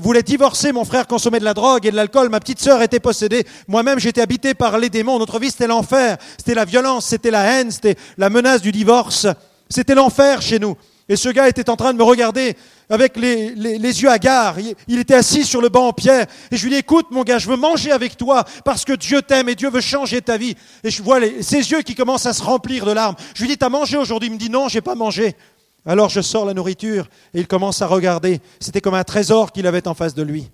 voulaient divorcer, mon frère consommait de la drogue et de l'alcool, ma petite sœur était possédée, moi-même j'étais habité par les démons, notre vie c'était l'enfer, c'était la violence, c'était la haine, c'était la menace du divorce, c'était l'enfer chez nous. Et ce gars était en train de me regarder avec les, yeux hagards. Il, était assis sur le banc en pierre. Et je lui dis, écoute mon gars, je veux manger avec toi parce que Dieu t'aime et Dieu veut changer ta vie. Et je vois ses yeux qui commencent à se remplir de larmes. Je lui dis, t'as mangé aujourd'hui? Il me dit, non, j'ai pas mangé. Alors je sors la nourriture et il commence à regarder. C'était comme un trésor qu'il avait en face de lui.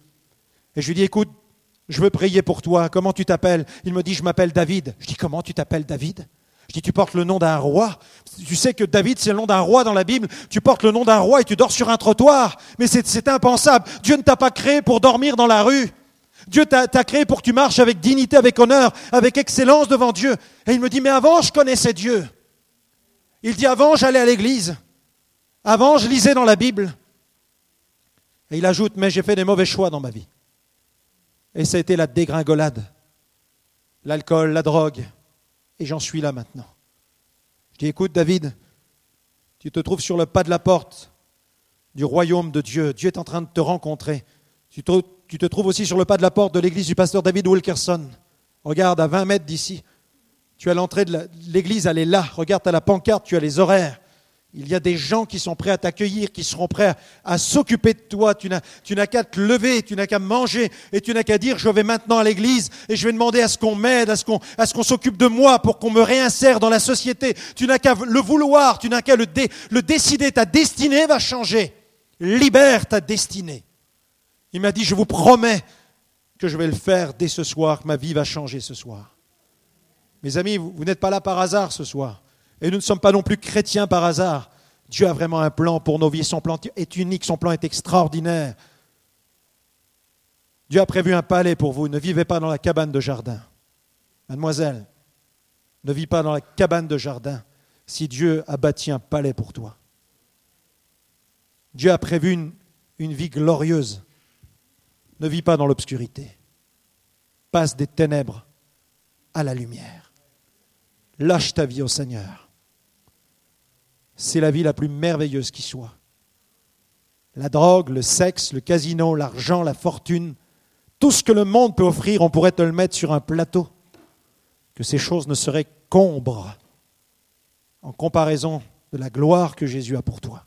Et je lui dis, écoute, je veux prier pour toi. Comment tu t'appelles? Il me dit, je m'appelle David. Je dis, comment tu t'appelles David? Je dis, tu portes le nom d'un roi. Tu sais que David, c'est le nom d'un roi dans la Bible. Tu portes le nom d'un roi et tu dors sur un trottoir. Mais c'est impensable. Dieu ne t'a pas créé pour dormir dans la rue. Dieu t'a créé pour que tu marches avec dignité, avec honneur, avec excellence devant Dieu. Et il me dit, mais avant, je connaissais Dieu. Il dit, avant, j'allais à l'église. Avant, je lisais dans la Bible. Et il ajoute, mais j'ai fait des mauvais choix dans ma vie. Et ça a été la dégringolade. L'alcool, la drogue. Et j'en suis là maintenant. Je dis, écoute David, tu te trouves sur le pas de la porte du royaume de Dieu. Dieu est en train de te rencontrer. Tu te, tu trouves aussi sur le pas de la porte de l'église du pasteur David Wilkerson. Regarde, à 20 mètres d'ici. Tu as l'entrée de l'église, elle est là. Regarde, à la pancarte, tu as les horaires. Il y a des gens qui sont prêts à t'accueillir, qui seront prêts à, s'occuper de toi. Tu n'as qu'à te lever, tu n'as qu'à manger et tu n'as qu'à dire je vais maintenant à l'église et je vais demander à ce qu'on m'aide, à ce qu'on s'occupe de moi pour qu'on me réinsère dans la société. Tu n'as qu'à le vouloir, tu n'as qu'à le, décider. Ta destinée va changer. Libère ta destinée. Il m'a dit je vous promets que je vais le faire dès ce soir, que ma vie va changer ce soir. Mes amis, vous n'êtes pas là par hasard ce soir. Et nous ne sommes pas non plus chrétiens par hasard. Dieu a vraiment un plan pour nos vies. Son plan est unique, son plan est extraordinaire. Dieu a prévu un palais pour vous. Ne vivez pas dans la cabane de jardin. Mademoiselle, ne vis pas dans la cabane de jardin si Dieu a bâti un palais pour toi. Dieu a prévu une, vie glorieuse. Ne vis pas dans l'obscurité. Passe des ténèbres à la lumière. Lâche ta vie au Seigneur c'est la vie la plus merveilleuse qui soit. La drogue, le sexe, le casino, l'argent, la fortune, tout ce que le monde peut offrir, on pourrait te le mettre sur un plateau, que ces choses ne seraient qu'ombre en comparaison de la gloire que Jésus a pour toi.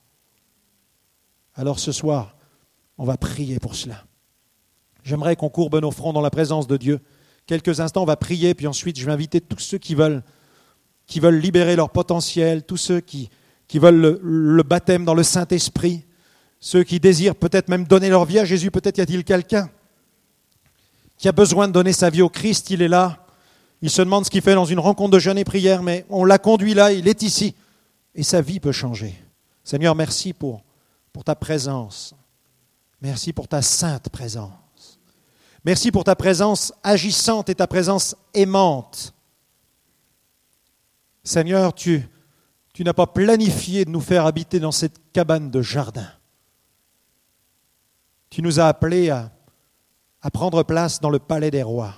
Alors ce soir, on va prier pour cela. J'aimerais qu'on courbe nos fronts dans la présence de Dieu. Quelques instants, on va prier, puis ensuite je vais inviter tous ceux qui veulent, qui veulent libérer leur potentiel, tous ceux qui, qui veulent le, baptême dans le Saint-Esprit, ceux qui désirent peut-être même donner leur vie à Jésus, peut-être y a-t-il quelqu'un qui a besoin de donner sa vie au Christ, il est là. Il se demande ce qu'il fait dans une rencontre de jeûne et prière, mais on l'a conduit là, il est ici, et sa vie peut changer. Seigneur, merci pour, ta présence. Merci pour ta sainte présence. Merci pour ta présence agissante et ta présence aimante. Seigneur, tu, tu n'as pas planifié de nous faire habiter dans cette cabane de jardin. Tu nous as appelés à, prendre place dans le palais des rois.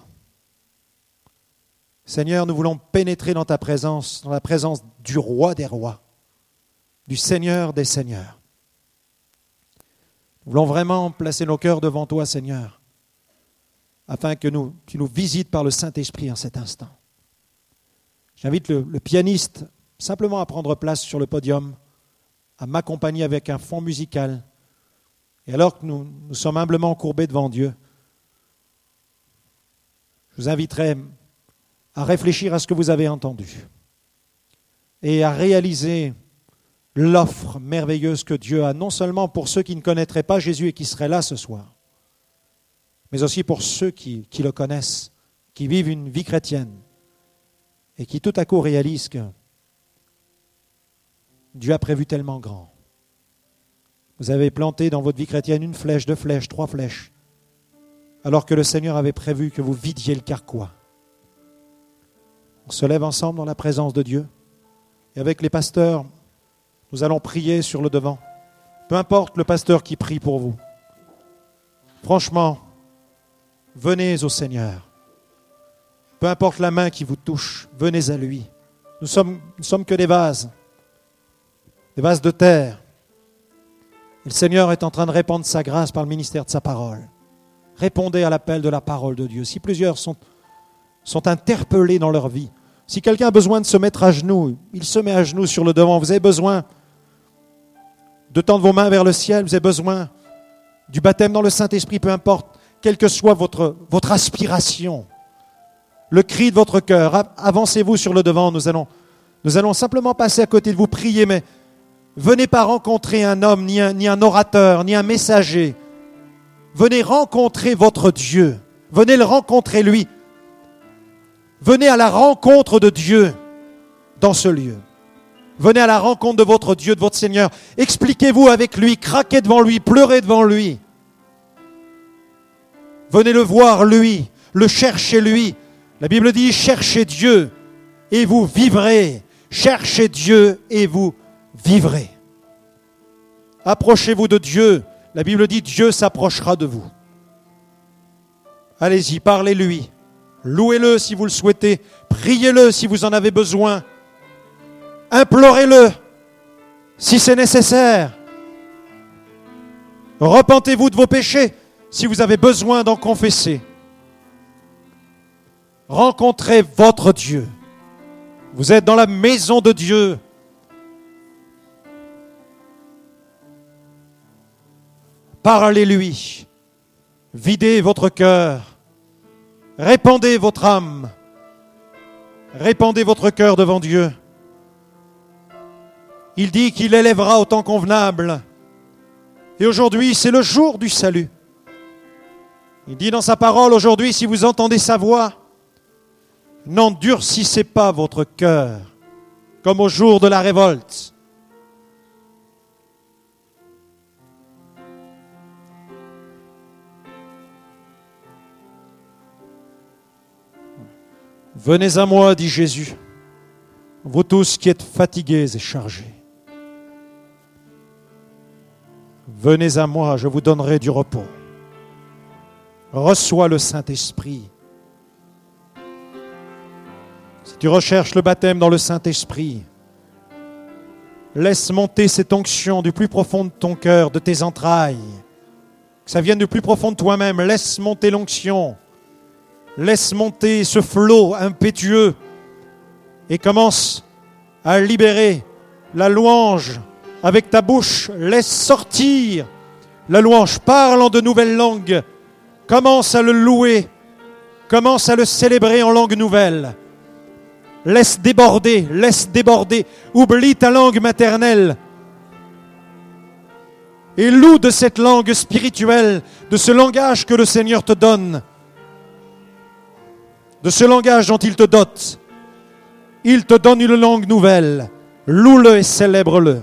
Seigneur, nous voulons pénétrer dans ta présence, dans la présence du roi des rois, du Seigneur des seigneurs. Nous voulons vraiment placer nos cœurs devant toi, Seigneur, afin que nous, tu nous visites par le Saint-Esprit en cet instant. J'invite le pianiste simplement à prendre place sur le podium, à m'accompagner avec un fond musical. Et alors que nous, sommes humblement courbés devant Dieu, je vous inviterai à réfléchir à ce que vous avez entendu et à réaliser l'offre merveilleuse que Dieu a, non seulement pour ceux qui ne connaîtraient pas Jésus et qui seraient là ce soir, mais aussi pour ceux qui, qui le connaissent, qui vivent une vie chrétienne et qui tout à coup réalisent que Dieu a prévu tellement grand. Vous avez planté dans votre vie chrétienne une flèche, deux flèches, trois flèches, alors que le Seigneur avait prévu que vous vidiez le carquois. On se lève ensemble dans la présence de Dieu. Et avec les pasteurs, nous allons prier sur le devant. Peu importe le pasteur qui prie pour vous. Franchement, venez au Seigneur. Peu importe la main qui vous touche, venez à lui. Nous sommes, nous sommes que des vases des vases de terre. le Seigneur est en train de répandre sa grâce par le ministère de sa parole. Répondez à l'appel de la parole de Dieu. Si plusieurs sont, interpellés dans leur vie, si quelqu'un a besoin de se mettre à genoux, il se met à genoux sur le devant. Vous avez besoin de tendre vos mains vers le ciel, vous avez besoin du baptême dans le Saint-Esprit, peu importe, quelle que soit votre, votre aspiration, le cri de votre cœur. Avancez-vous sur le devant, nous allons, nous allons simplement passer à côté de vous, prier, mais Venez pas rencontrer un homme, ni un, orateur, ni un messager. venez rencontrer votre Dieu. Venez le rencontrer lui. Venez à la rencontre de Dieu dans ce lieu. Venez à la rencontre de votre Dieu, de votre Seigneur. Expliquez-vous avec lui, craquez devant lui, pleurez devant lui. Venez le voir lui, le chercher lui. La Bible dit, cherchez Dieu et vous vivrez. Cherchez Dieu et vous vivrez. Approchez-vous de Dieu. La Bible dit, Dieu s'approchera de vous. Allez-y, parlez-lui. Louez-le si vous le souhaitez. Priez-le si vous en avez besoin. Implorez-le si c'est nécessaire. Repentez-vous de vos péchés si vous avez besoin d'en confesser. Rencontrez votre Dieu. Vous êtes dans la maison de Dieu. Parlez-lui. Videz votre cœur. Répandez votre âme. Répandez votre cœur devant Dieu. Il dit qu'il élèvera au temps convenable. Et aujourd'hui, c'est le jour du salut. Il dit dans sa parole aujourd'hui, si vous entendez sa voix, n'endurcissez pas votre cœur comme au jour de la révolte. Venez à moi, dit Jésus, vous tous qui êtes fatigués et chargés. Venez à moi, je vous donnerai du repos. Reçois le Saint-Esprit. Si tu recherches le baptême dans le Saint-Esprit, laisse monter cette onction du plus profond de ton cœur, de tes entrailles. Que ça vienne du plus profond de toi-même. Laisse monter l'onction. Laisse monter ce flot impétueux et commence à libérer la louange avec ta bouche, laisse sortir la louange, parle en de nouvelles langues, commence à le louer, commence à le célébrer en langue nouvelle. Laisse déborder, laisse déborder, oublie ta langue maternelle. Et loue de cette langue spirituelle, de ce langage que le Seigneur te donne, de ce langage dont il te dote. Il te donne une langue nouvelle. Loue-le et célèbre-le.